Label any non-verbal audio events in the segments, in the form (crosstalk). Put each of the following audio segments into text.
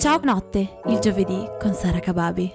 Ciao notte, il giovedì con Sara Kababi.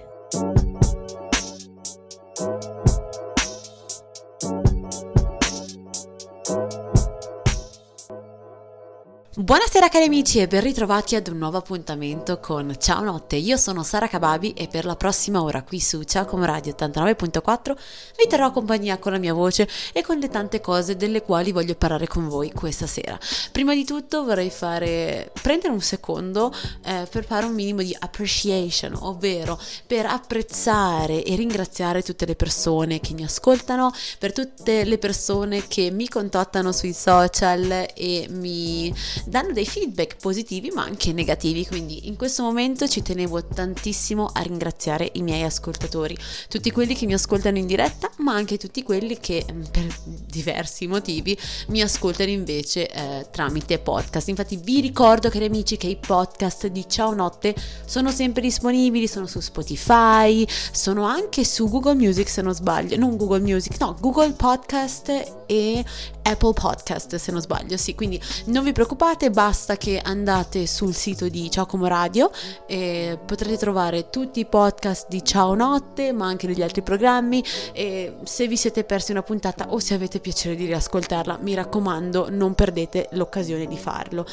Buonasera cari amici e ben ritrovati ad un nuovo appuntamento con Ciao Notte, io sono Sara Kababi e per la prossima ora qui su Ciao Radio 89.4 vi terrò compagnia con la mia voce e con le tante cose delle quali voglio parlare con voi questa sera. Prima di tutto vorrei fare, prendere un secondo eh, per fare un minimo di appreciation, ovvero per apprezzare e ringraziare tutte le persone che mi ascoltano, per tutte le persone che mi contattano sui social e mi danno dei feedback positivi ma anche negativi, quindi in questo momento ci tenevo tantissimo a ringraziare i miei ascoltatori, tutti quelli che mi ascoltano in diretta, ma anche tutti quelli che mm, per diversi motivi mi ascoltano invece eh, tramite podcast. Infatti vi ricordo cari amici che i podcast di Ciao Notte sono sempre disponibili, sono su Spotify, sono anche su Google Music se non sbaglio, non Google Music, no, Google Podcast e Apple Podcast se non sbaglio, sì, quindi non vi preoccupate, basta che andate sul sito di Ciao Como Radio e potrete trovare tutti i podcast di Ciao Notte, ma anche degli altri programmi e se vi siete persi una puntata o se avete piacere di riascoltarla, mi raccomando, non perdete l'occasione di farlo.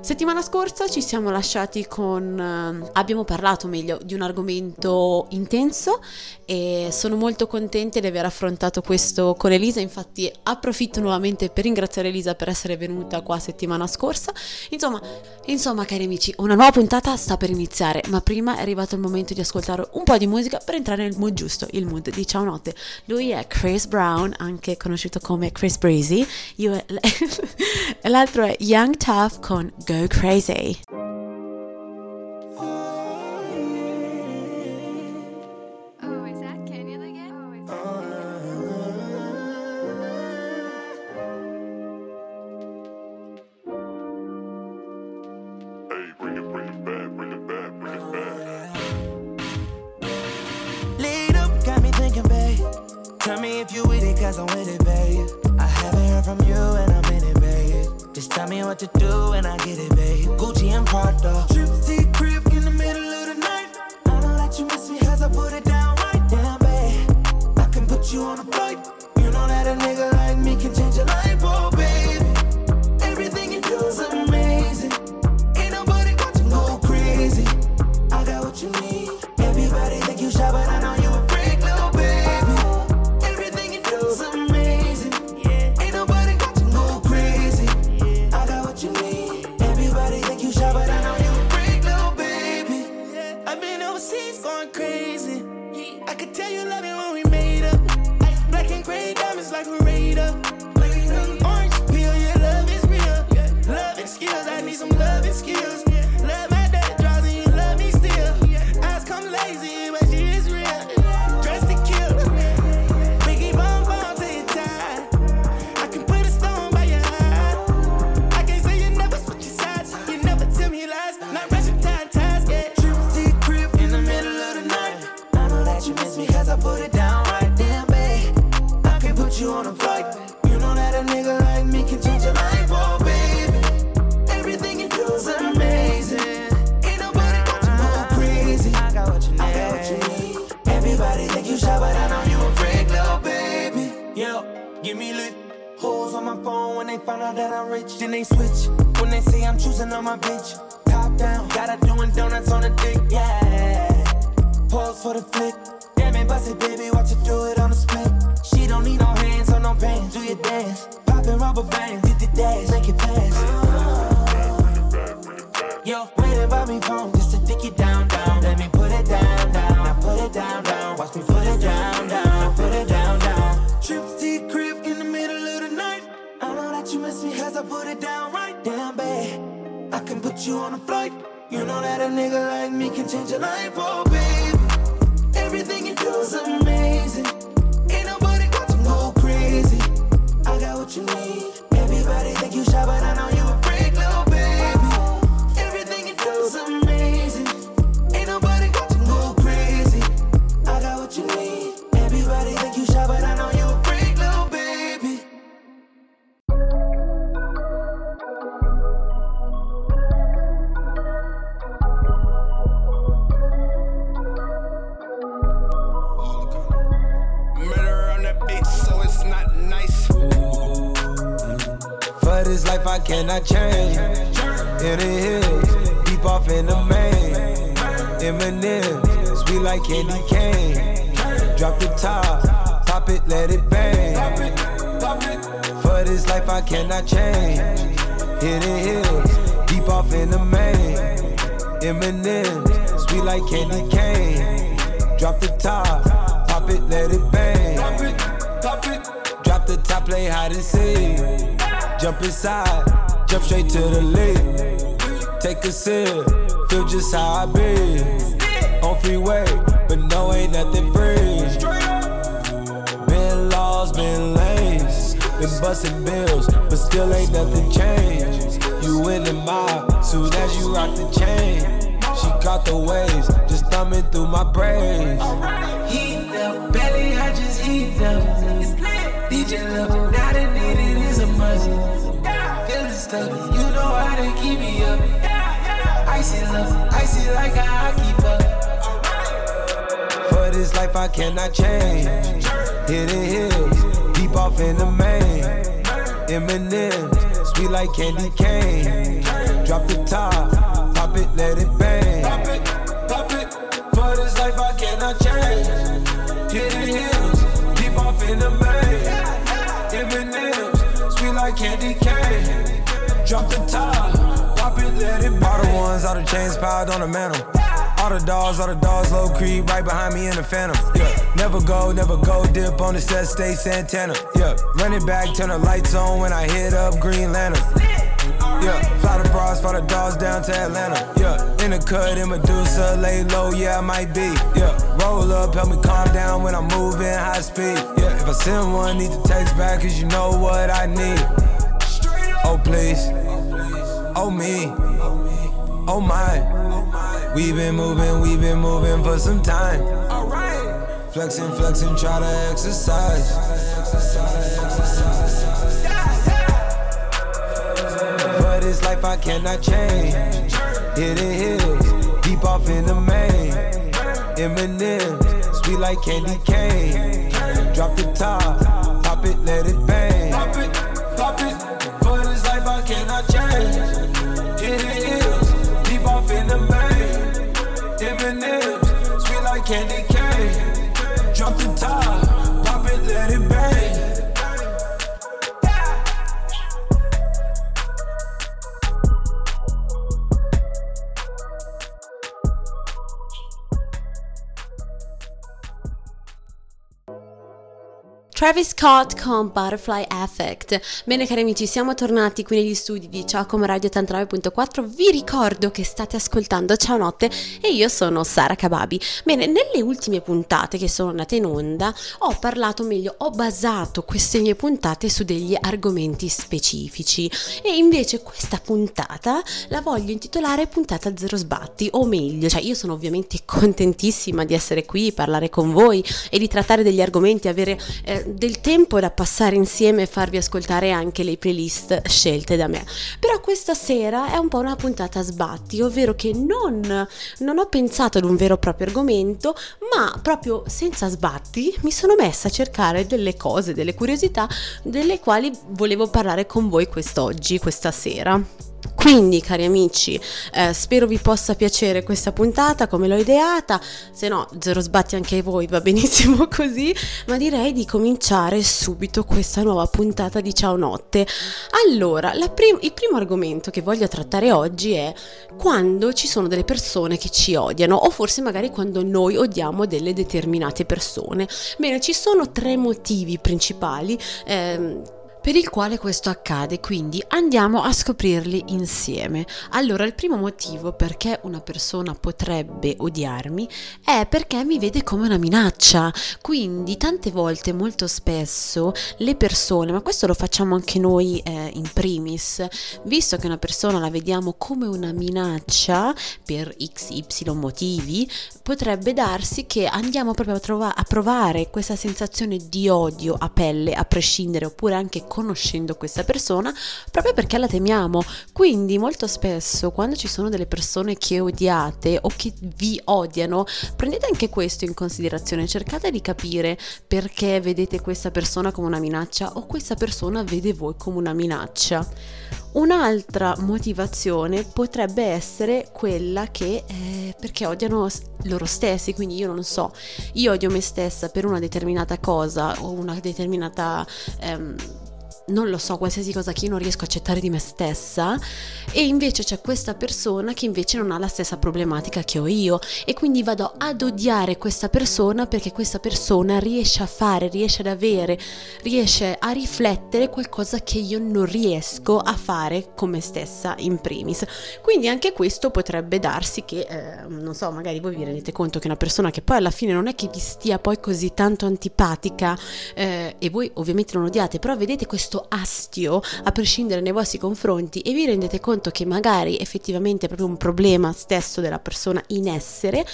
Settimana scorsa ci siamo lasciati con eh, abbiamo parlato meglio di un argomento intenso e sono molto contenta di aver affrontato questo con Elisa, infatti approfitto nuovamente per ringraziare Elisa per essere venuta qua settimana scorsa. Insomma, insomma, cari amici, una nuova puntata sta per iniziare, ma prima è arrivato il momento di ascoltare un po' di musica per entrare nel mood giusto, il mood di Ciao Notte. Lui è Chris Brown, anche conosciuto come Chris Breezy, io e (laughs) l'altro è Young Tough con Go Crazy. Give me lit. Hoes on my phone when they find out that I'm rich. Then they switch. When they say I'm choosing on my bitch. Top down. Got her doing donuts on a dick. Yeah. Pause for the flick. Damn it, bust it, baby. Watch her do it on the split. She don't need no hands or no pants. Do your dance. Poppin' rubber bands. Hit the dash. Make it fast. Yo. you on a flight. You know that a nigga like me can change your life, oh baby. Everything you do is amazing. Ain't nobody got to go crazy. I got what you need. Everybody think you shy, but I know you. Life I cannot change. In the hills, deep off in the main. Eminem, sweet like candy cane. Drop the top, pop it, let it bang. For this life I cannot change. Hidden hills, deep off in the main. Eminem, sweet like candy cane. Drop the top, pop it, let it bang. Drop the top, play hide and seek. Jump inside, jump straight to the lead. Take a sip, feel just how I be. On freeway, but no, ain't nothing free. Been laws, been lanes, been busting bills, but still ain't nothing changed. You in the mob, soon as you rock the chain. She caught the waves, just thumbing through my braids. Heat up, belly, I just heat up. DJ need must. Feeling stuck, you know how to keep me up. Icy love, icy like a hockey puck. For this life I cannot change. Hidden hills, deep off in the main. Eminem, sweet like candy cane. Drop the top, pop it, let it bang. Drop the top, pop it, let it. All the ones, all the chains piled on the mantle. All the dogs, all the dogs, low creep, right behind me in the phantom. Yeah, never go, never go, dip on the set, stay Santana. Yeah, run it back, turn the lights on when I hit up Green Lantern. Yeah, fly the bras, fly the dogs down to Atlanta. Yeah, in the cut, in Medusa, lay low, yeah, I might be. Yeah, roll up, help me calm down when I'm moving high speed. Yeah, if I send one, need to text back, cause you know what I need. Oh, please. Oh, me. Oh, my. We've been moving, we've been moving for some time. Alright, flexing, flexing, try to exercise. For this life I cannot change. Hidden hills, deep off in the main. Eminem, sweet like candy cane. Drop the top, pop it, let it bang. Candy Travis Scott con Butterfly Effect. Bene cari amici, siamo tornati qui negli studi di Ciao Come Radio 89.4. Vi ricordo che state ascoltando Ciao Notte e io sono Sara Kababi. Bene, nelle ultime puntate che sono andate in onda ho parlato meglio, ho basato queste mie puntate su degli argomenti specifici e invece questa puntata la voglio intitolare puntata zero sbatti o meglio, cioè io sono ovviamente contentissima di essere qui, parlare con voi e di trattare degli argomenti, avere eh, del tempo da passare insieme e farvi ascoltare anche le playlist scelte da me. Però questa sera è un po' una puntata a sbatti, ovvero che non, non ho pensato ad un vero e proprio argomento, ma proprio senza sbatti mi sono messa a cercare delle cose, delle curiosità delle quali volevo parlare con voi quest'oggi, questa sera. Quindi, cari amici, eh, spero vi possa piacere questa puntata come l'ho ideata. Se no, zero sbatti anche voi, va (laughs) benissimo così. Ma direi di cominciare subito questa nuova puntata di Ciao Notte. Allora, prim- il primo argomento che voglio trattare oggi è quando ci sono delle persone che ci odiano, o forse magari quando noi odiamo delle determinate persone. Bene, ci sono tre motivi principali. Ehm, per il quale questo accade, quindi andiamo a scoprirli insieme. Allora, il primo motivo perché una persona potrebbe odiarmi è perché mi vede come una minaccia. Quindi, tante volte, molto spesso, le persone, ma questo lo facciamo anche noi eh, in primis, visto che una persona la vediamo come una minaccia per XY motivi, potrebbe darsi che andiamo proprio a, trova- a provare questa sensazione di odio a pelle, a prescindere, oppure anche conoscendo questa persona proprio perché la temiamo. Quindi molto spesso quando ci sono delle persone che odiate o che vi odiano, prendete anche questo in considerazione, cercate di capire perché vedete questa persona come una minaccia o questa persona vede voi come una minaccia. Un'altra motivazione potrebbe essere quella che eh, perché odiano loro stessi, quindi io non so, io odio me stessa per una determinata cosa o una determinata ehm, non lo so, qualsiasi cosa che io non riesco a accettare di me stessa e invece c'è questa persona che invece non ha la stessa problematica che ho io e quindi vado ad odiare questa persona perché questa persona riesce a fare, riesce ad avere, riesce a riflettere qualcosa che io non riesco a fare con me stessa in primis. Quindi anche questo potrebbe darsi che, eh, non so, magari voi vi rendete conto che una persona che poi alla fine non è che vi stia poi così tanto antipatica eh, e voi ovviamente non odiate, però vedete questo questo astio a prescindere nei vostri confronti e vi rendete conto che magari effettivamente è proprio un problema stesso della persona in essere,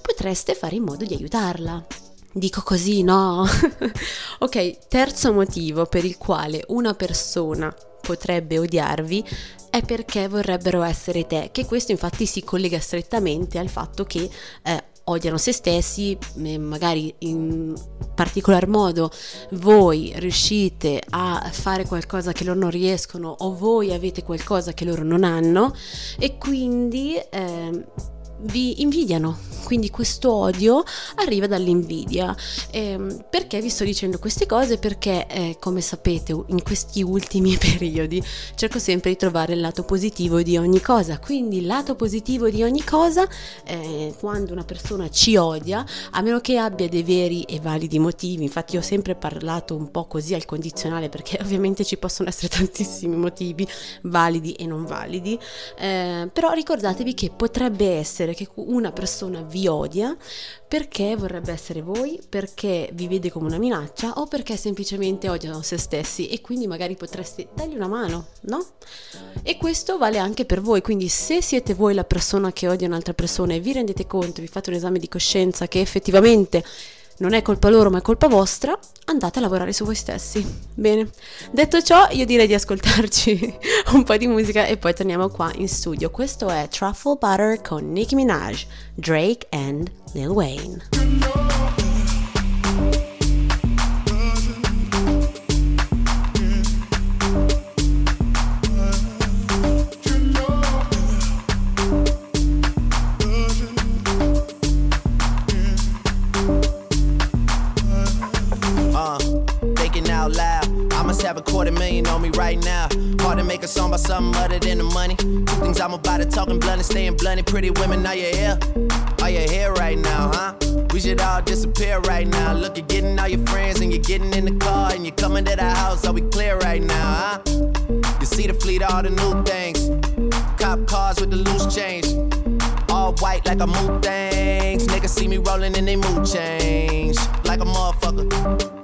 potreste fare in modo di aiutarla. Dico così, no? (laughs) ok, terzo motivo per il quale una persona potrebbe odiarvi è perché vorrebbero essere te, che questo infatti si collega strettamente al fatto che eh, odiano se stessi, magari in particolar modo voi riuscite a fare qualcosa che loro non riescono o voi avete qualcosa che loro non hanno e quindi eh, vi invidiano quindi questo odio arriva dall'invidia. Eh, perché vi sto dicendo queste cose? Perché, eh, come sapete, in questi ultimi (laughs) periodi cerco sempre di trovare il lato positivo di ogni cosa. Quindi il lato positivo di ogni cosa, eh, quando una persona ci odia, a meno che abbia dei veri e validi motivi, infatti ho sempre parlato un po' così al condizionale perché (laughs) ovviamente ci possono essere tantissimi motivi validi e non validi, eh, però ricordatevi che potrebbe essere che una persona vi odia perché vorrebbe essere voi, perché vi vede come una minaccia o perché semplicemente odiano se stessi e quindi magari potreste dargli una mano, no? E questo vale anche per voi, quindi se siete voi la persona che odia un'altra persona e vi rendete conto, vi fate un esame di coscienza che effettivamente non è colpa loro ma è colpa vostra, andate a lavorare su voi stessi. Bene, detto ciò io direi di ascoltarci (laughs) un po' di musica e poi torniamo qua in studio. Questo è Truffle Butter con Nicki Minaj, Drake and Lil Wayne. Have a quarter million on me right now. Hard to make a song about something other than the money. Two things I'm about to talking blunt and staying blunt. Pretty women, are you here? Are you here right now, huh? We should all disappear right now. Look, you're getting all your friends and you're getting in the car and you're coming to the house. Are we clear right now, huh? You see the fleet, all the new things. Cop cars with the loose change. All white like a mood things. Niggas see me rolling and they mood change. Like a motherfucker.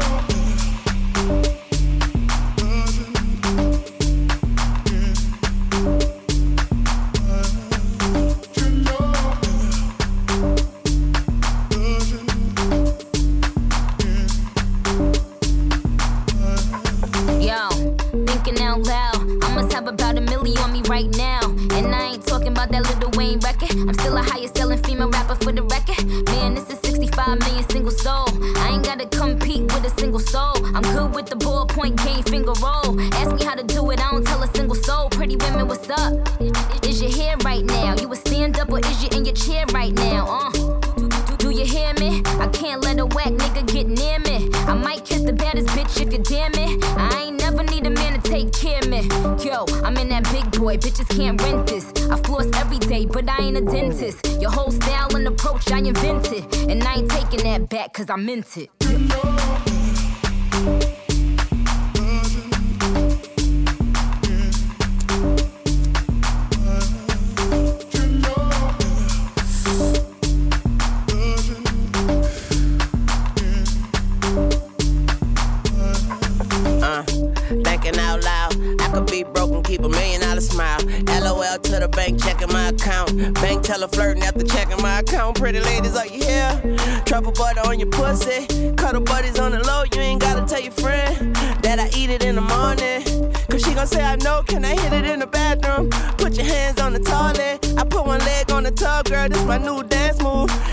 Cause I meant it.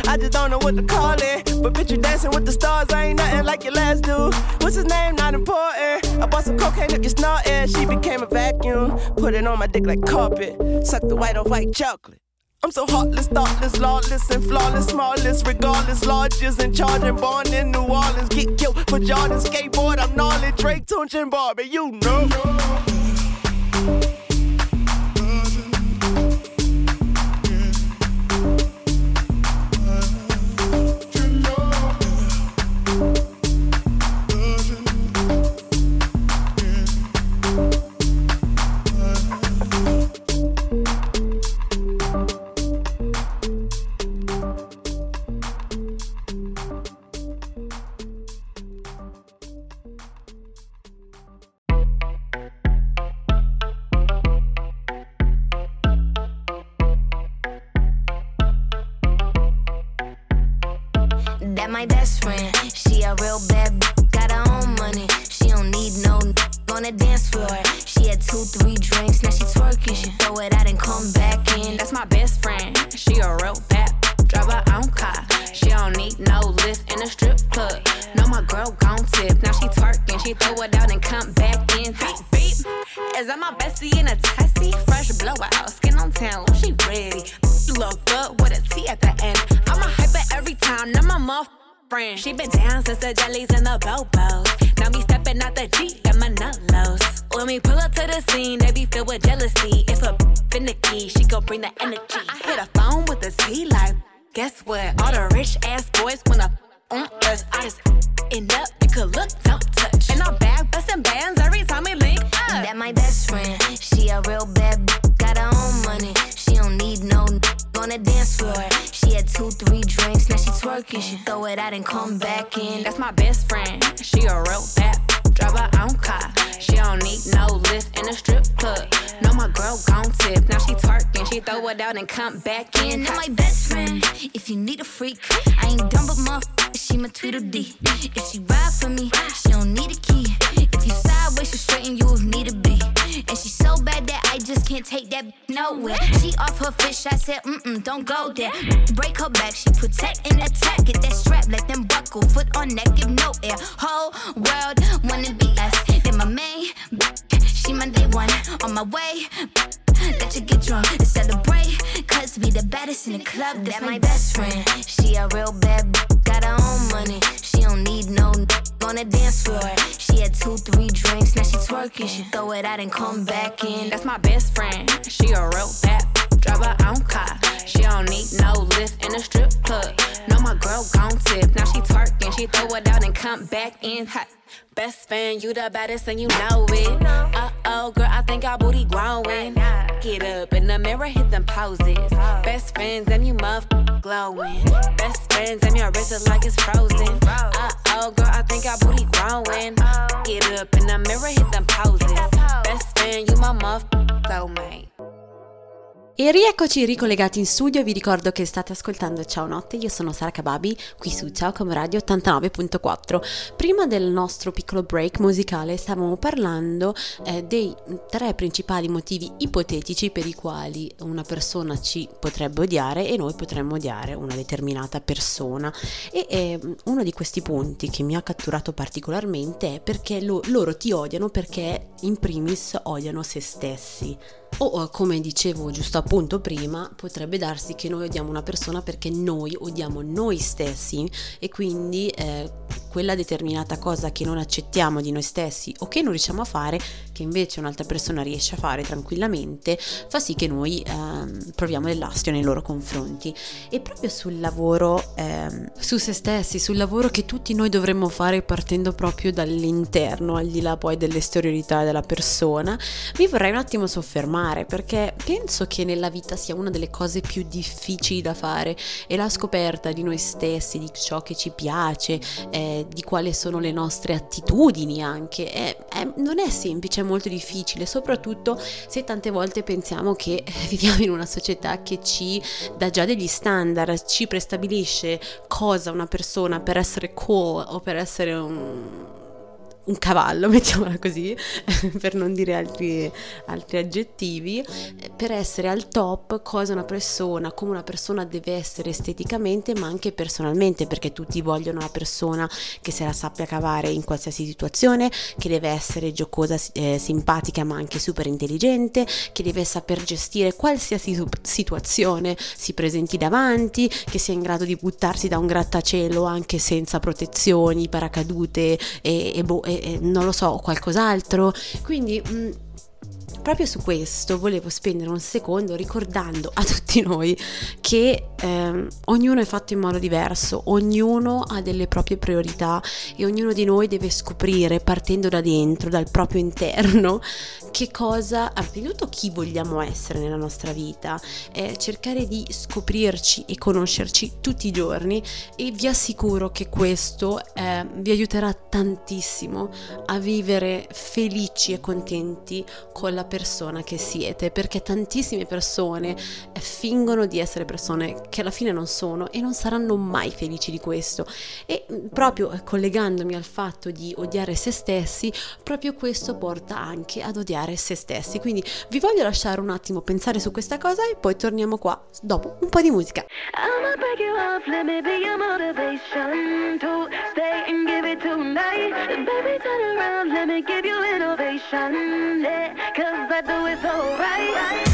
I just don't know what to call it. But bitch, you dancing with the stars, I ain't nothing like your last dude. What's his name? Not important. I bought some cocaine up your snorting. She became a vacuum. Put it on my dick like carpet. Suck the white on white chocolate. I'm so heartless, thoughtless, lawless, and flawless, smallest, regardless, largest, and born in New Orleans. Get killed for Jordan, skateboard, I'm gnarly, Drake, Tunch, and Barbie, you know. Throw it out and come back in. And my best friend, if you need a freak, I ain't dumb but muff. She my Tweedledee. If she ride for me, she don't need a key. If you sideways, she straighten you if need to be. And she so bad that I just can't take that nowhere. She off her fish, I said, mm mm, don't go there. Break her back, she protect and attack. Get that strap, let them buckle. Foot on neck, give no air. Whole world wanna be us. Then my main, she my day one. On my way, let you get drunk and celebrate. Cause we the baddest in the club. That's my best friend. She a real bad, got her own money. She don't need no on the dance floor. She had two, three drinks, now she twerking. She throw it out and come back in. That's my best friend. She a real bad drive her own car. She don't need no lift in a strip club. No, my girl gon' tip. Now she twerking, she throw it out and come back in hot. Best fan, you the baddest and you know it. Uh oh, girl, I think our booty growing. Get up in the mirror, hit them poses. Best friends and you muff glowing. Best friends and your wrist is like it's frozen. Uh oh, girl, I think our booty growing. Get up in the mirror, hit them poses. Best friend, you my muff soulmate. E rieccoci ricollegati in studio, vi ricordo che state ascoltando Ciao Notte, io sono Sara Kababi, qui su Ciao Come Radio 89.4. Prima del nostro piccolo break musicale stavamo parlando eh, dei tre principali motivi ipotetici per i quali una persona ci potrebbe odiare e noi potremmo odiare una determinata persona. E eh, uno di questi punti che mi ha catturato particolarmente è perché lo, loro ti odiano perché in primis odiano se stessi. O come dicevo giusto appunto prima, potrebbe darsi che noi odiamo una persona perché noi odiamo noi stessi e quindi eh, quella determinata cosa che non accettiamo di noi stessi o che non riusciamo a fare, che invece un'altra persona riesce a fare tranquillamente, fa sì che noi eh, proviamo dell'astio nei loro confronti. E proprio sul lavoro, eh, su se stessi, sul lavoro che tutti noi dovremmo fare partendo proprio dall'interno, al di là poi dell'esteriorità della persona, mi vorrei un attimo soffermare perché penso che nella vita sia una delle cose più difficili da fare e la scoperta di noi stessi, di ciò che ci piace, eh, di quali sono le nostre attitudini anche. È, è, non è semplice, è molto difficile, soprattutto se tante volte pensiamo che (laughs) viviamo in una società che ci dà già degli standard, ci prestabilisce cosa una persona per essere cool o per essere un un cavallo, (laughs) mettiamola così, (laughs) per non dire altri, altri, aggettivi, per essere al top cosa una persona, come una persona deve essere esteticamente, ma anche personalmente, perché tutti vogliono una persona che se la sappia cavare in qualsiasi situazione, che deve essere giocosa, eh, simpatica, ma anche super intelligente, che deve saper gestire qualsiasi situazione si presenti davanti, che sia in grado di buttarsi da un grattacielo anche senza protezioni, paracadute e, e, bo- e eh, non lo so, qualcos'altro. Quindi mh, mm, proprio su questo volevo spendere un secondo ricordando a tutti noi che ehm, ognuno è fatto in modo diverso, ognuno ha delle proprie priorità e ognuno di noi deve scoprire partendo da dentro, dal proprio interno, (laughs) che cosa, innanzitutto chi vogliamo essere nella nostra vita, eh, cercare di scoprirci e conoscerci tutti i giorni e vi assicuro che questo eh, vi aiuterà tantissimo a vivere felici e contenti con la persona che siete, perché tantissime persone eh, fingono di essere persone che alla fine non sono e non saranno mai felici di questo. E mm, proprio eh, collegandomi al fatto di odiare se stessi, proprio questo porta anche ad odiare se stessi. Quindi vi voglio lasciare un attimo pensare su questa cosa e poi torniamo qua dopo un po' di musica. Baby, turn around, let me give you innovation. Yeah, cause I do it so right.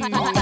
Yeah.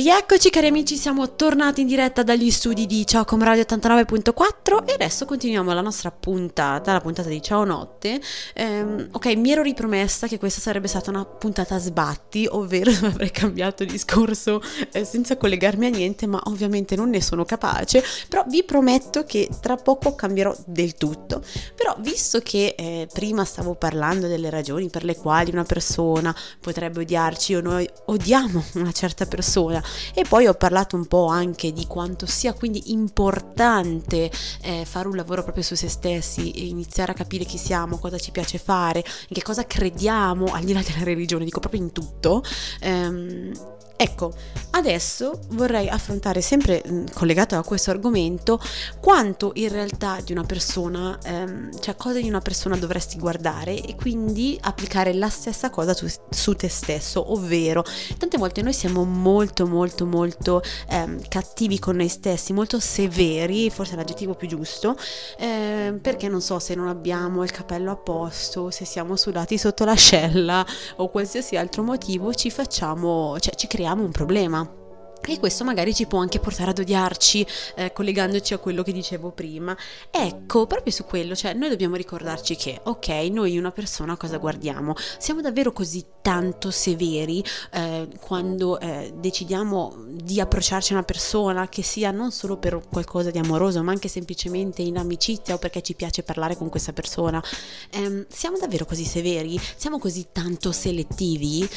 Rieccoci cari amici, siamo tornati in diretta dagli studi di Ciao Radio 89.4 e adesso continuiamo la nostra puntata, la puntata di Ciao Notte. Ehm, ok, mi ero ripromessa che questa sarebbe stata una puntata a sbatti, ovvero (laughs) avrei cambiato discorso eh, senza collegarmi a niente, ma ovviamente non ne sono capace. Però vi prometto che tra poco cambierò del tutto. Però visto che eh, prima stavo parlando delle ragioni per le quali una persona potrebbe odiarci o noi odiamo una certa persona e poi ho parlato un po' anche di quanto sia quindi importante eh, fare un lavoro proprio su se stessi e iniziare a capire chi siamo, cosa ci piace fare, in che cosa crediamo, al di là della religione, dico proprio in tutto. Ehm, Ecco, adesso vorrei affrontare sempre mh, collegato a questo argomento quanto in realtà di una persona, ehm, cioè cosa di una persona dovresti guardare e quindi applicare la stessa cosa tu, su te stesso, ovvero tante volte noi siamo molto molto molto ehm, cattivi con noi stessi, molto severi, forse è l'aggettivo più giusto, ehm, perché non so se non abbiamo il capello a posto, se siamo sudati sotto l'ascella o qualsiasi altro motivo ci facciamo, cioè ci creiamo creiamo un problema. E questo magari ci può anche portare ad odiarci, eh, collegandoci a quello che dicevo prima. Ecco, proprio su quello, cioè noi dobbiamo ricordarci che, ok, noi una persona cosa guardiamo? Siamo davvero così tanto severi eh, quando eh, decidiamo di approcciarci a una persona che sia non solo per qualcosa di amoroso, ma anche semplicemente in amicizia o perché ci piace parlare con questa persona? Ehm, siamo davvero così severi? Siamo così tanto selettivi?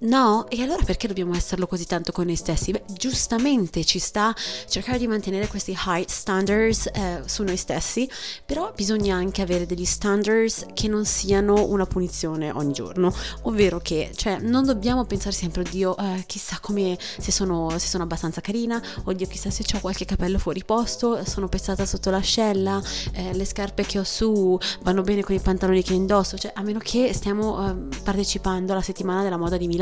No, e allora perché dobbiamo esserlo così tanto con noi stessi? Beh, giustamente ci sta cercare di mantenere questi high standards eh, su noi stessi, però bisogna anche avere degli standards che non siano una punizione ogni giorno, ovvero che cioè, non dobbiamo pensare sempre, oddio, eh, chissà come se sono, se sono abbastanza carina, oddio, chissà se ho qualche capello fuori posto, sono pezzata sotto l'ascella, eh, le scarpe che ho su vanno bene con i pantaloni che indosso, cioè a meno che stiamo eh, partecipando alla settimana della moda di Milano,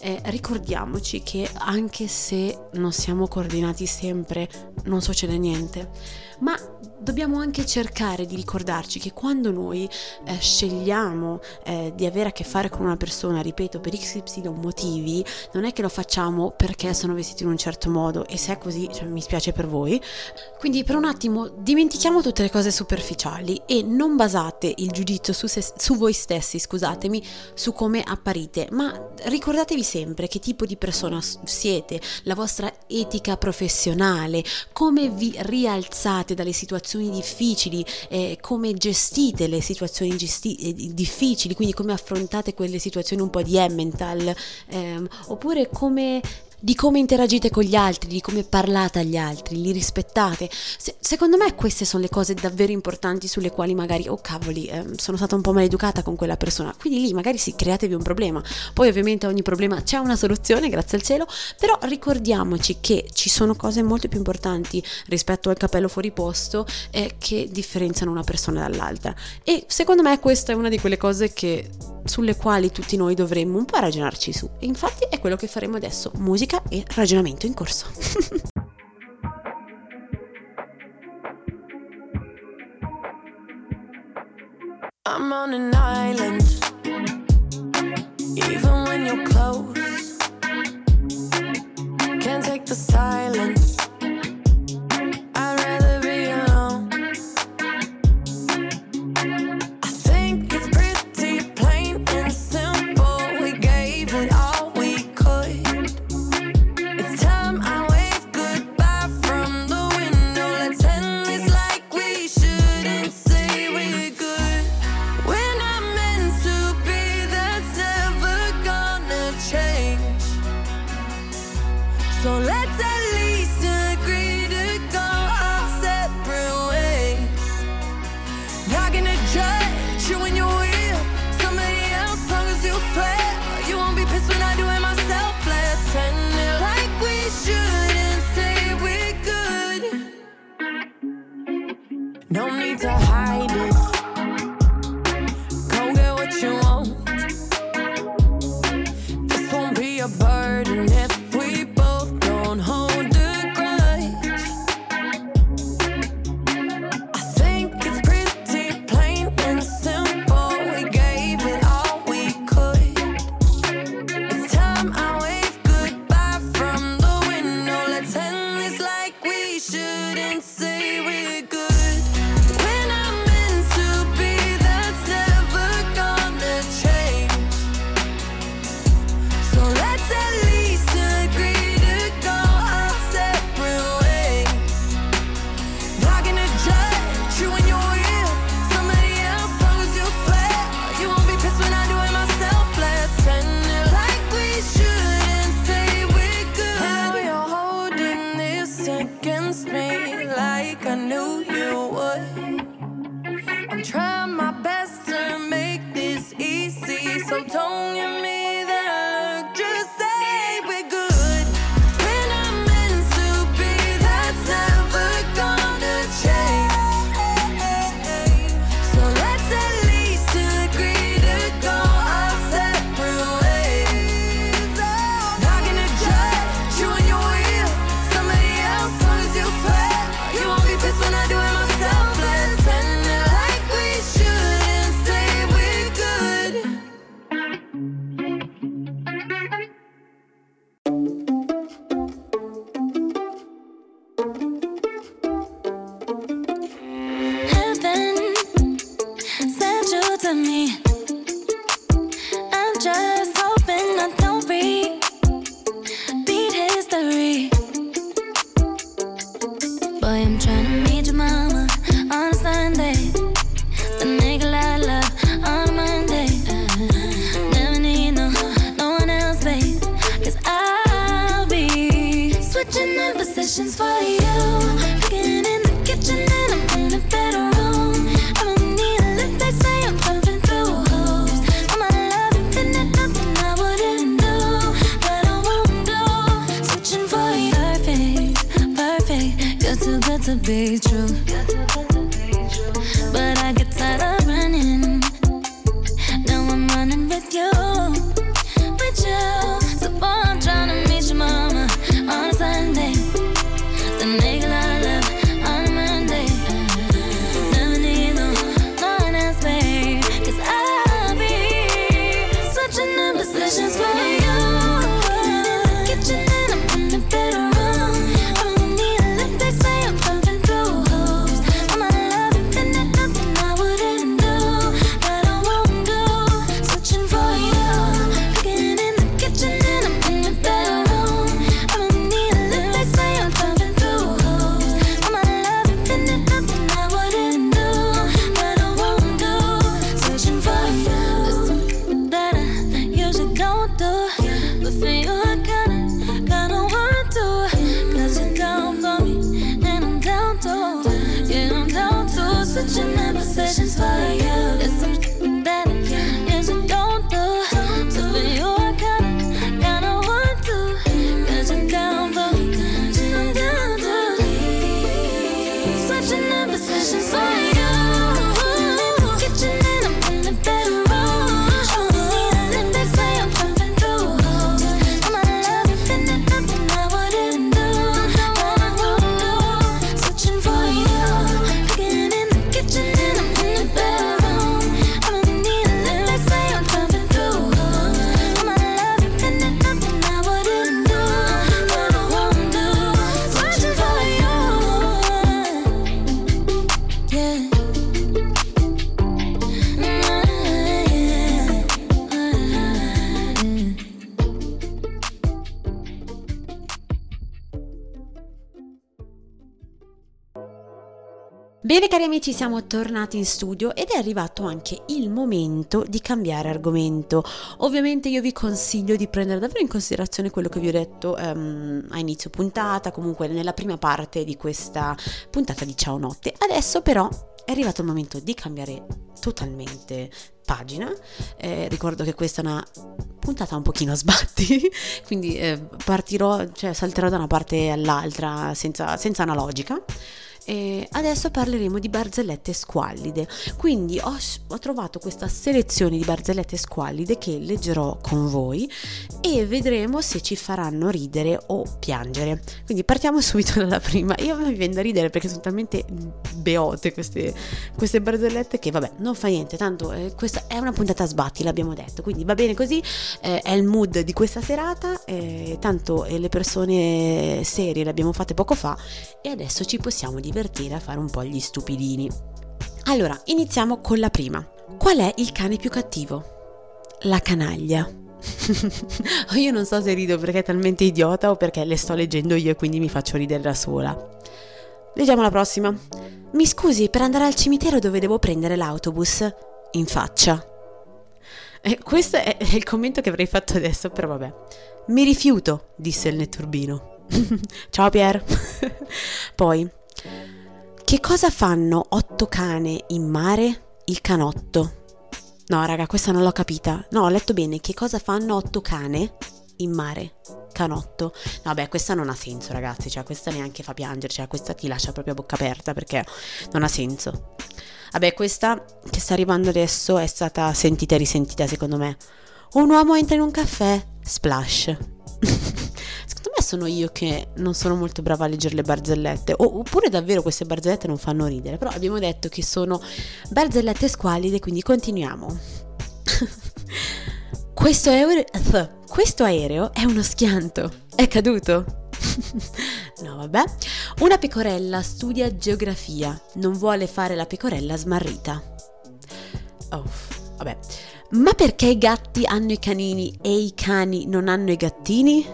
eh, ricordiamoci che anche se non siamo coordinati sempre, non succede niente, ma dobbiamo anche cercare di ricordarci che quando noi eh, scegliamo eh, di avere a che fare con una persona, ripeto, per XY motivi, non è che lo facciamo perché sono vestiti in un certo modo e se è così, cioè, mi spiace per voi. Quindi per un attimo dimentichiamo tutte le cose superficiali e non basate il giudizio su, se, su voi stessi, scusatemi, su come apparite, ma ricordatevi sempre che tipo di persona siete, la vostra etica professionale, come vi rialzate dalle situazioni difficili, eh, come gestite le situazioni gesti- eh, difficili, quindi come affrontate quelle situazioni un po' di Emmental, ehm, oppure come di come interagite con gli altri, di come parlate agli altri, li rispettate. Se, secondo me queste sono le cose davvero importanti sulle quali magari, oh cavoli, eh, sono stata un po' maleducata con quella persona. Quindi lì magari sì, createvi un problema. Poi ovviamente ogni problema c'è una soluzione, grazie al cielo, però ricordiamoci che ci sono cose molto più importanti rispetto al capello fuori posto eh, che differenziano una persona dall'altra. E secondo me questa è una di quelle cose che sulle quali tutti noi dovremmo un po' ragionarci su. E infatti è quello che faremo adesso, musica e ragionamento in corso. (laughs) I'm on an island, even when you're close. Can't take the silence. I'd rather love. Bene cari amici, siamo tornati in studio ed è arrivato anche il momento di cambiare argomento. Ovviamente io vi consiglio di prendere davvero in considerazione quello che vi ho detto ehm, a inizio puntata, comunque nella prima parte di questa puntata di Ciao Notte. Adesso però è arrivato il momento di cambiare totalmente pagina. Eh, ricordo che questa è una puntata un pochino a sbatti, (laughs) quindi eh, partirò, cioè salterò da una parte all'altra senza, senza una logica. E adesso parleremo di barzellette squallide. Quindi ho, ho trovato questa selezione di barzellette squallide che leggerò con voi e vedremo se ci faranno ridere o piangere. Quindi partiamo (laughs) subito dalla prima. Io mi viene da ridere perché sono talmente beote queste, queste barzellette che vabbè, non fa niente, tanto eh, questa è una puntata a sbatti, l'abbiamo detto, quindi va bene così, eh, è il mood di questa serata, eh, tanto eh, le persone serie le abbiamo fatte poco fa e adesso ci possiamo divertire a fare un po' gli stupidini. Allora, iniziamo con la prima. Qual è il cane più cattivo? La canaglia. (laughs) io non so se rido perché è talmente idiota o perché le sto leggendo io e quindi mi faccio ridere da sola. Leggiamo la prossima. Mi scusi, per andare al cimitero dove devo prendere l'autobus? In faccia. E questo è il commento che avrei fatto adesso, però vabbè. Mi rifiuto, disse il netturbino. (laughs) Ciao Pier. (laughs) Poi, che cosa fanno otto cane in mare? Il canotto. No, raga, questa non l'ho capita. No, ho letto bene. Che cosa fanno otto cane in mare? Canotto. No, beh, questa non ha senso, ragazzi. Cioè, questa neanche fa piangere. Cioè, questa ti lascia proprio a bocca aperta perché non ha senso. Vabbè, questa che sta arrivando adesso è stata sentita e risentita, secondo me. Un uomo entra in un caffè. Splash. (laughs) Sono io che non sono molto brava a leggere le barzellette, o- oppure davvero queste barzellette non fanno ridere, però abbiamo detto che sono barzellette squallide, quindi continuiamo. (laughs) questo, aereo, questo aereo è uno schianto, è caduto. (laughs) no, vabbè. Una pecorella studia geografia, non vuole fare la pecorella smarrita. Oh, Vabbè. Ma perché i gatti hanno i canini e i cani non hanno i gattini?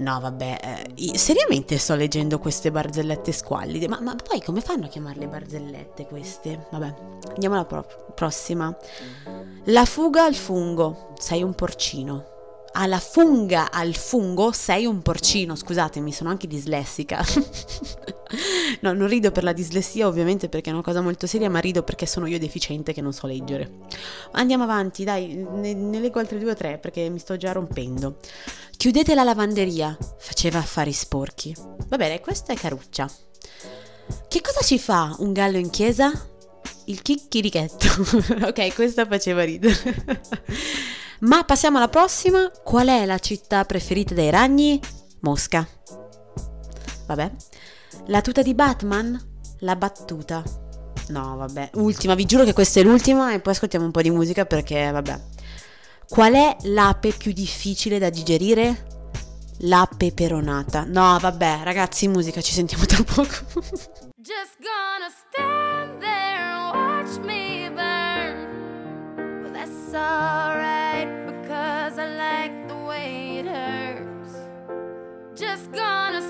No, vabbè, eh, seriamente sto leggendo queste barzellette squallide, ma, ma, poi come fanno a chiamarle barzellette queste? Vabbè, andiamo alla pro- prossima. La fuga al fungo, sei un porcino. Alla funga al fungo sei un porcino, scusatemi, sono anche dislessica. (laughs) no, non rido per la dislessia ovviamente perché è una cosa molto seria, ma rido perché sono io deficiente che non so leggere. Andiamo avanti, dai, ne, ne leggo altre due o tre perché mi sto già rompendo. Chiudete la lavanderia, faceva affari sporchi. Va bene, questa è caruccia. Che cosa ci fa un gallo in chiesa? Il chicchirichetto. (laughs) ok, questa faceva ridere. Ma passiamo alla prossima. Qual è la città preferita dei ragni? Mosca. Vabbè. La tuta di Batman? La battuta. No, vabbè. Ultima, vi giuro che questa è l'ultima e poi ascoltiamo un po' di musica perché, vabbè. Qual è l'ape più difficile da digerire? La peperonata. No, vabbè, ragazzi, musica, ci sentiamo tra poco. (laughs) Just gonna stand there and watch me burn. Well, that's alright because I like the way it hurts. Just gonna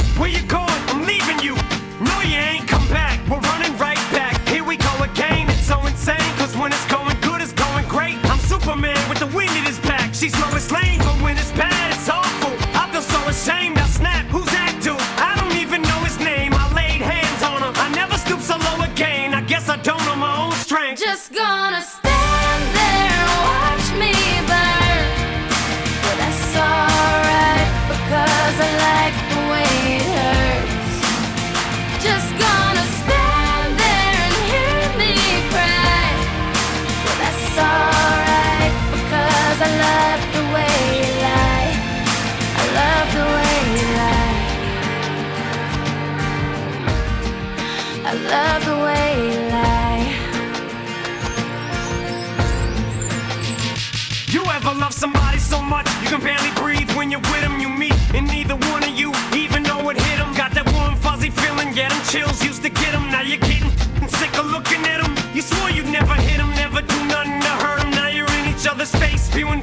she's low fuzzy get them chills, used to get them. Now you're getting sick of looking at them. You swore you'd never hit them, never do nothing to hurt them. Now you're in each other's face, spewing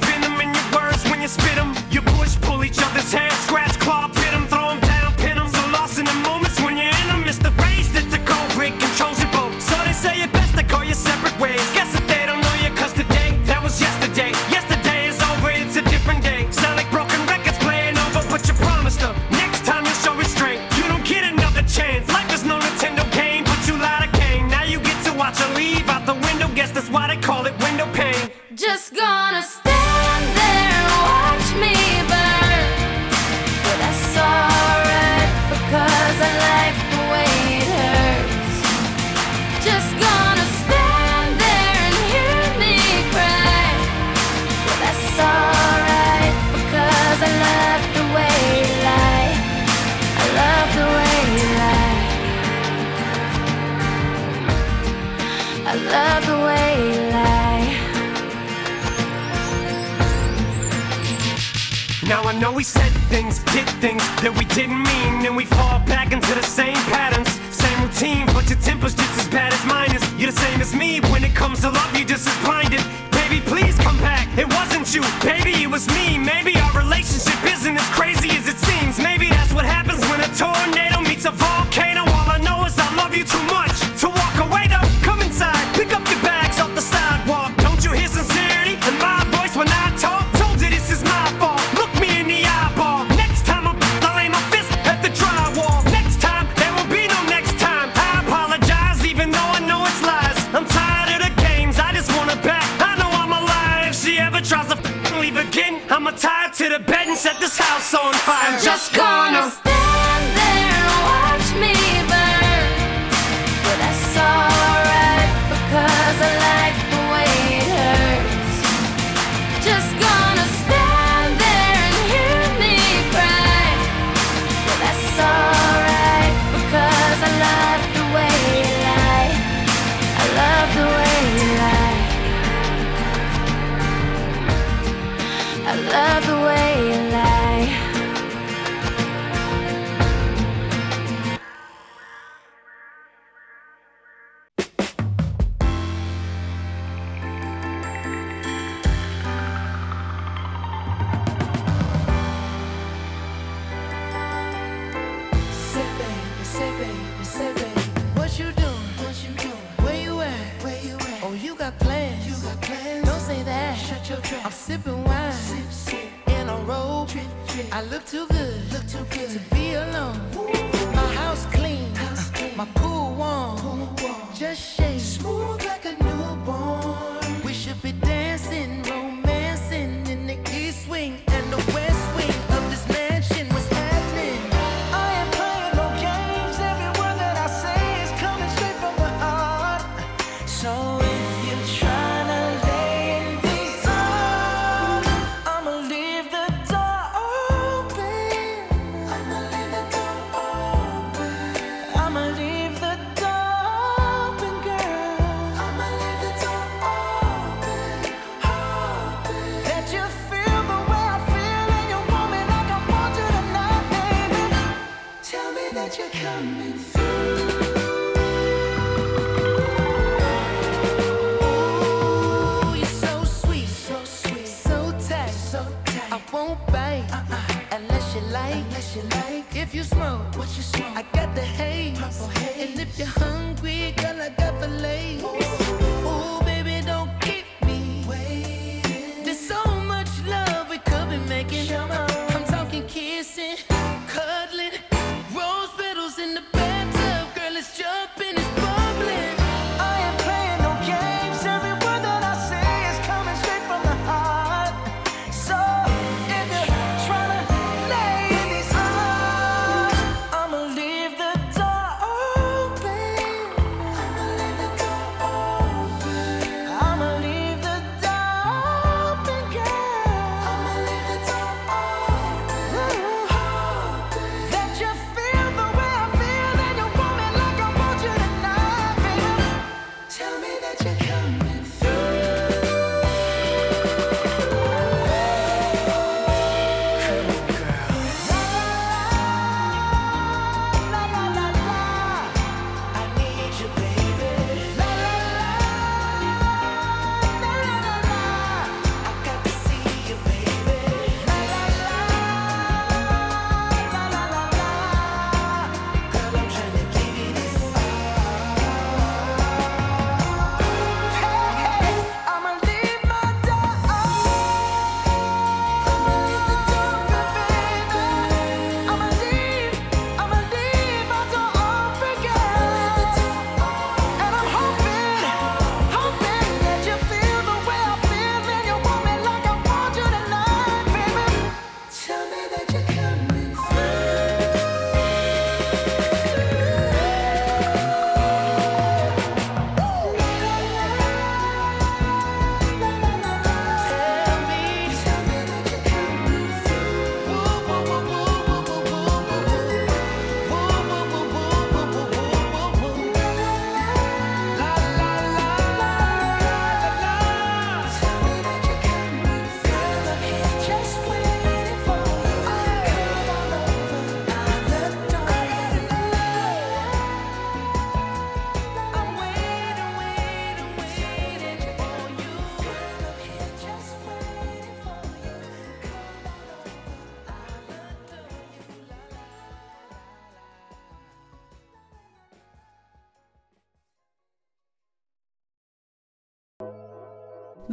is. You're the same as me when it comes to love. You're just as blinded. Baby, please come back. It wasn't you, baby, it was me. Maybe our relationship isn't as crazy as it seems. Maybe that's what happens when a tornado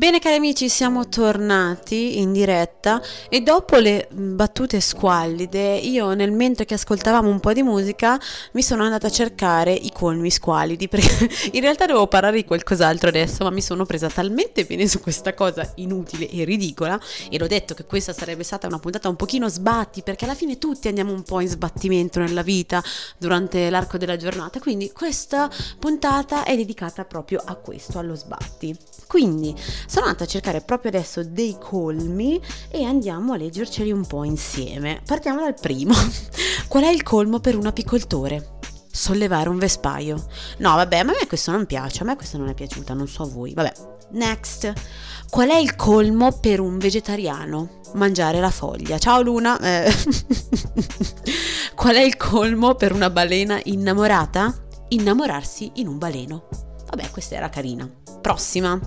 Bene cari amici, siamo tornati in diretta e dopo le battute squallide, io nel mentre che ascoltavamo un po' di musica mi sono andata a cercare i colmi squallidi (laughs) perché in realtà dovevo parlare di qualcos'altro adesso, ma mi sono presa talmente bene su questa cosa inutile e ridicola e l'ho detto che questa sarebbe stata una puntata un pochino sbatti perché alla fine tutti andiamo un po' in sbattimento nella vita durante l'arco della giornata, quindi questa puntata è dedicata proprio a questo, allo sbatti. Quindi sono andata a cercare proprio adesso dei colmi e andiamo a leggerceli un po' insieme. Partiamo dal primo. (laughs) Qual è il colmo per un apicoltore? Sollevare un vespaio. No, vabbè, ma a me questo non piace, a me questo non è piaciuta, non so a voi. Vabbè, next. Qual è il colmo per un vegetariano? Mangiare la foglia. Ciao Luna. Eh. (laughs) Qual è il colmo per una balena innamorata? Innamorarsi in un baleno. Vabbè, questa era carina. Prossima.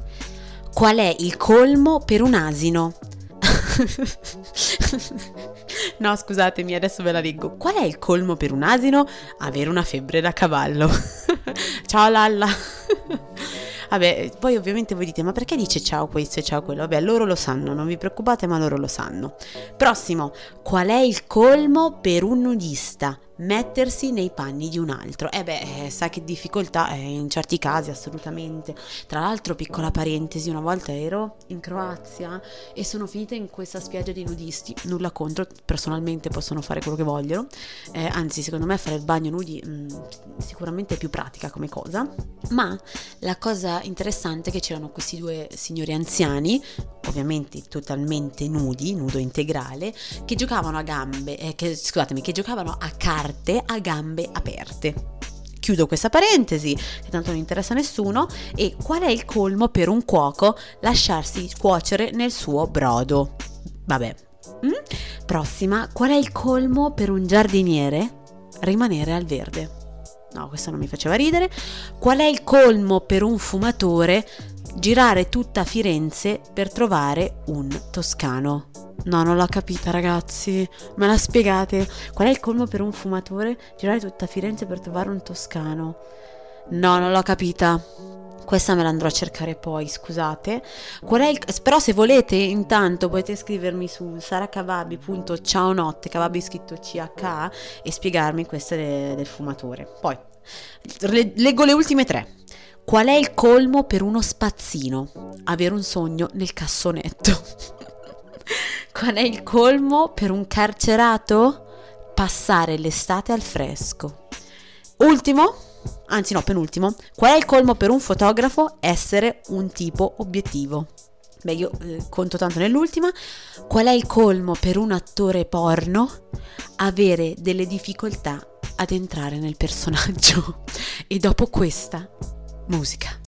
Qual è il colmo per un asino? (laughs) no, scusatemi, adesso ve la leggo. Qual è il colmo per un asino? Avere una febbre da cavallo. (laughs) Ciao Lalla. (laughs) Vabbè, poi ovviamente voi dite, ma perché dice ciao questo e ciao quello? Vabbè, loro lo sanno, non vi preoccupate, ma loro lo sanno. Prossimo, qual è il colmo per un nudista? Mettersi nei panni di un altro. E eh beh, eh, sa che difficoltà eh, in certi casi assolutamente. Tra l'altro, piccola parentesi, una volta ero in Croazia e sono finita in questa spiaggia di nudisti, nulla contro, personalmente possono fare quello che vogliono, eh, anzi secondo me fare il bagno nudi mh, mm, sicuramente è più pratica come cosa, ma la cosa interessante è che c'erano questi due signori anziani, ovviamente totalmente nudi, nudo integrale, che giocavano a gambe, eh, che, scusatemi, che giocavano a carte carte a gambe aperte. Chiudo questa parentesi, che tanto non interessa a nessuno, e qual è il colmo per un cuoco lasciarsi cuocere nel suo brodo? Vabbè. Mm? Prossima, qual è il colmo per un giardiniere? Rimanere al verde. No, questo non mi faceva ridere. Qual è il colmo per un fumatore? Girare tutta Firenze per trovare un toscano. No, non l'ho capita, ragazzi. Me la spiegate? Qual è il colmo per un fumatore? Girare tutta Firenze per trovare un toscano. No, non l'ho capita. Questa me la andrò a cercare poi, scusate. Il... Però se volete, intanto potete scrivermi su saracababi.ciaonotte, cababi scritto CH, e spiegarmi queste de- del fumatore. Poi, le- leggo le ultime tre. Qual è il colmo per uno spazzino? Avere un sogno nel cassonetto. (laughs) Qual è il colmo per un carcerato? Passare l'estate al fresco. Ultimo, anzi no, penultimo, qual è il colmo per un fotografo? Essere un tipo obiettivo. Beh, io eh, conto tanto nell'ultima. Qual è il colmo per un attore porno? Avere delle difficoltà ad entrare nel personaggio. (laughs) E dopo questa, musica.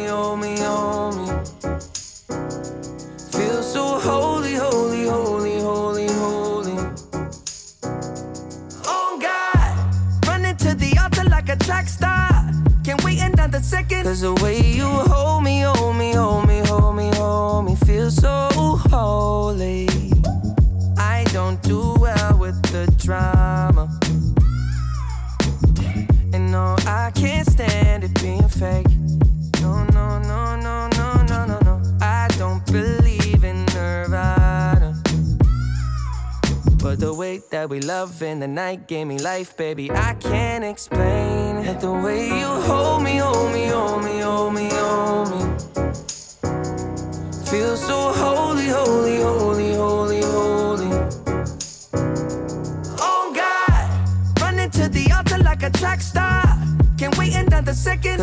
Cause the way you hold me, hold me, hold me, hold me, hold me, feel so holy. I don't do well with the drama. And no, I can't stand it being fake. No, no, no, no, no, no, no, no. I don't believe in Nirvana. But the way that we love in the night gave me life, baby. I can't explain it. The way you hold me, hold me, hold me,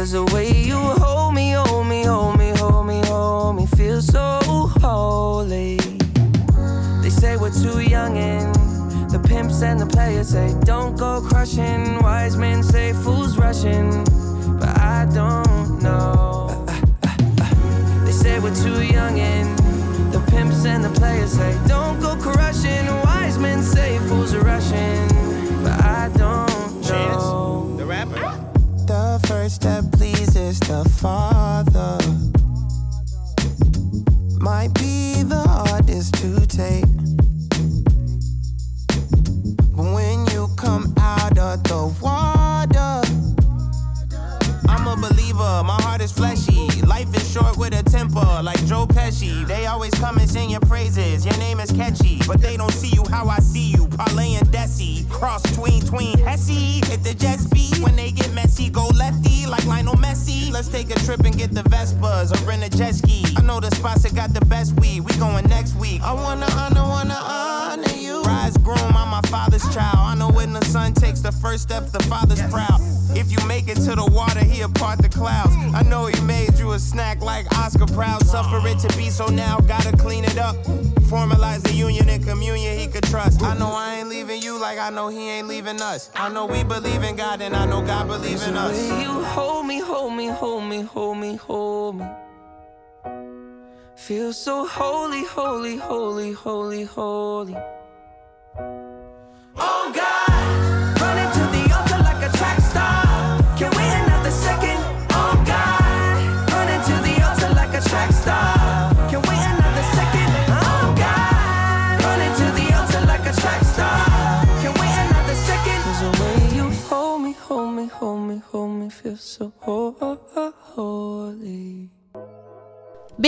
Cause the way you hold me, hold me, hold me, hold me, hold me, feel so holy. They say we're too young and the pimps and the players say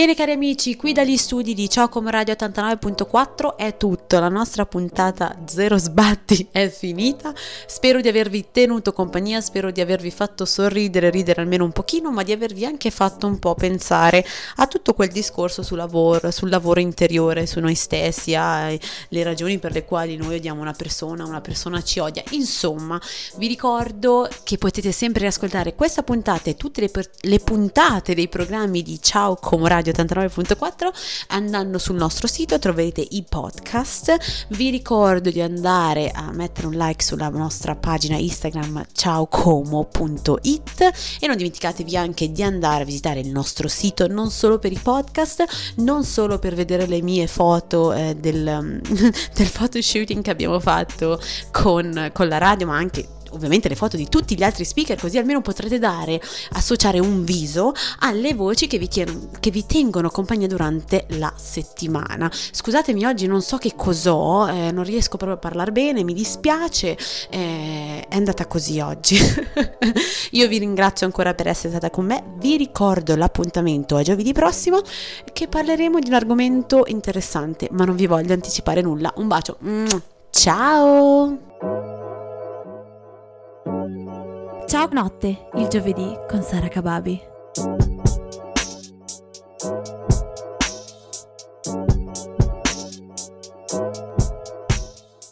Bene cari amici, qui dagli studi di Ciocom Radio 89.4 è tutto, la nostra puntata Zero Sbatti (laughs) è finita, spero di avervi tenuto compagnia, spero di avervi fatto sorridere, ridere almeno un pochino, ma di avervi anche fatto un po' pensare a tutto quel discorso sul lavoro, sul lavoro interiore, su noi stessi, alle ragioni per le quali noi odiamo una persona, una persona ci odia. Insomma, vi ricordo che potete sempre riascoltare questa puntata e tutte le, le puntate dei programmi di Ciao Como Radio 89.4 andando sul nostro sito troverete i podcast. Vi ricordo di andare a mettere un like sulla nostra pagina Instagram ciaocomo.it e non dimenticatevi anche di andare a visitare il nostro sito non solo per i podcast, non solo per vedere le mie foto eh, del, (laughs) del photoshooting che abbiamo fatto con, con la radio, ma anche ovviamente le foto di tutti gli altri speaker, così almeno potrete dare, associare un viso alle voci che vi, chiedono- che vi tengono compagnia durante la settimana. Scusatemi, oggi non so che cos'ho, eh, non riesco proprio a parlare bene, mi dispiace, eh, è andata così oggi. (laughs) Io vi ringrazio ancora per essere stata con me, vi ricordo l'appuntamento a giovedì prossimo che parleremo di un argomento interessante, ma non vi voglio anticipare nulla. Un bacio. Ciao! Ciao notte, il giovedì con Sara Kababi.